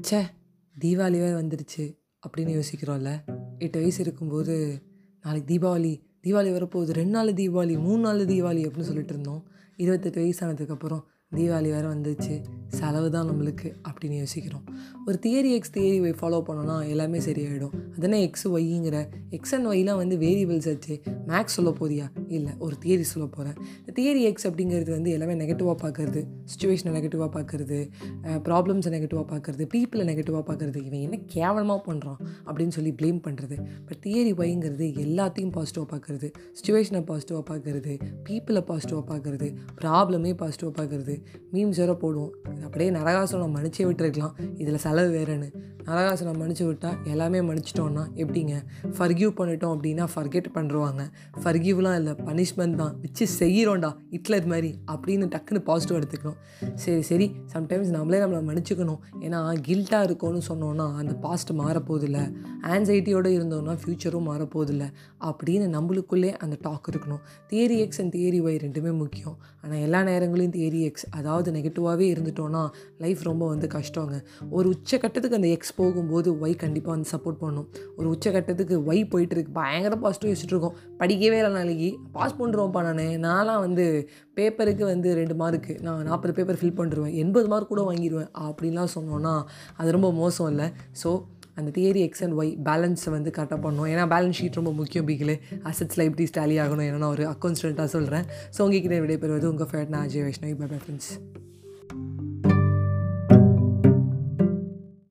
ச்சே தீபாவளி வேறு அப்படின்னு யோசிக்கிறோம்ல. எட்டு வயசு இருக்கும்போது நாளைக்கு தீபாவளி தீபாவளி வரப்போகுது. ரெண்டு நாள் தீபாவளி மூணு நாள் தீபாவளி அப்படின்னு சொல்லிட்டு இருந்தோம். இருபத்தெட்டு வயசானதுக்கப்புறம் தீபாவளி வேறு வந்துச்சு செலவு தான் நம்மளுக்கு அப்படின்னு யோசிக்கிறோம். ஒரு theory X theory Y follow பண்ணோன்னா எல்லாமே சரியாயிடும். அதனால் எக்ஸ் ஒய்ங்கிற எக்ஸ் அண்ட் ஒய்லாம் வந்து வேரியபிள்ஸ் ஆச்சு மேக்ஸ் சொல்ல போறியா? இல்லை ஒரு தியரி சொல்ல போகிறேன் தியரி எக்ஸ் அப்படிங்கிறது வந்து எல்லாமே நெகட்டிவாக பார்க்கறது சுச்சுவேஷனை நெகட்டிவாக பார்க்குறது ப்ராப்ளம்ஸை நெகட்டிவாக பார்க்குறது பீப்புளை நெகட்டிவாக பார்க்குறது இவன் என்ன கேவலமாக பண்ணுறான் அப்படின்னு சொல்லி ப்ளேம் பண்ணுறது பட் தியரி ஒய்ங்கிறது எல்லாத்தையும் பாசிட்டிவாக பார்க்குறது சுச்சுவேஷனை பாசிட்டிவாக பார்க்குறது பீப்புளை பாசிட்டிவாக பார்க்குறது ப்ராப்ளமே பாசிட்டிவாக பார்க்குறது மீம்ஸ் வேற போடுவோம். அப்படியே நரகாசுரம் மன்னிச்சே விட்டுருக்கலாம். இதில் செலவு வேறேன்னு. நரகாசனை மன்னிச்சு விட்டால் எல்லாமே மன்னிச்சிட்டோன்னா எப்படிங்க? ஃபர்கியூ பண்ணிட்டோம் அப்படின்னா ஃபர்கெட் பண்ணுருவாங்க. ஃபர்கியூலாம் இல்லை பனிஷ்மெண்ட் தான். வச்சு செய்கிறோம்டா ஹிட்லர் மாதிரி அப்படின்னு டக்குன்னு பாசிட்டிவ் எடுத்துக்கணும். சரி சரி சம்டைம்ஸ் நம்மளே நம்மளை மன்னிச்சுக்கணும். ஏன்னா கில்ட்டாக இருக்கோன்னு சொன்னோன்னா அந்த பாஸ்ட் மாறப்போதில்ல ஆன்சைட்டியோடு இருந்தோம்னா ஃப்யூச்சரும் மாறப்போதில்ல அப்படின்னு நம்மளுக்குள்ளே அந்த டாக் இருக்கணும். Theory X and theory Y ரெண்டுமே முக்கியம். ஆனால் எல்லா நேரங்களையும் தியரி எக்ஸ் அதாவது நெகட்டிவாகவே இருந்துட்டோன்னா லைஃப் ரொம்ப வந்து கஷ்டங்க. ஒரு உச்சக்கட்டத்துக்கு அந்த எக்ஸ் போகும்போது ஒய் கண்டிப்பாக வந்து சப்போர்ட் பண்ணும் ஒரு உச்சகட்டத்துக்கு ஒய் போயிட்டுருக்கு. பயங்கர பாசிட்டிவ் யோசிச்சுட்டு இருக்கோம். படிக்கவே இல்லை நாளைக்கு. பாஸ் பண்ணுறோம்ப்பா நான். நான்லாம் வந்து பேப்பருக்கு வந்து ரெண்டு மார்க்கு நான் நாற்பது பேப்பர் ஃபில் பண்ணிடுவேன் எண்பது மார்க் கூட வாங்கிடுவேன் அப்படின்லாம் சொன்னோன்னா அது ரொம்ப மோசம் இல்லை. ஸோ அந்த தியரி எக்ஸ் அண்ட் ஒய் பேலன்ஸை வந்து கரெக்டாக பண்ணணும். ஏன்னா பேலன்ஸ் ஷீட் ரொம்ப முக்கியம் பிகிலே. அசட்ஸ் லைப்ரரி ஸ்டாலி ஆகணும் ஏன்னா நான் ஒரு அக்கௌண்ட் ஸ்டூடெண்ட்டாக சொல்கிறேன் ஸோ உங்ககிட்ட விடைபெறுவது உங்கள் ஃபேட் நான் Ajay Vaishnavi bye bye friends